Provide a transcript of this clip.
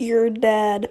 your dad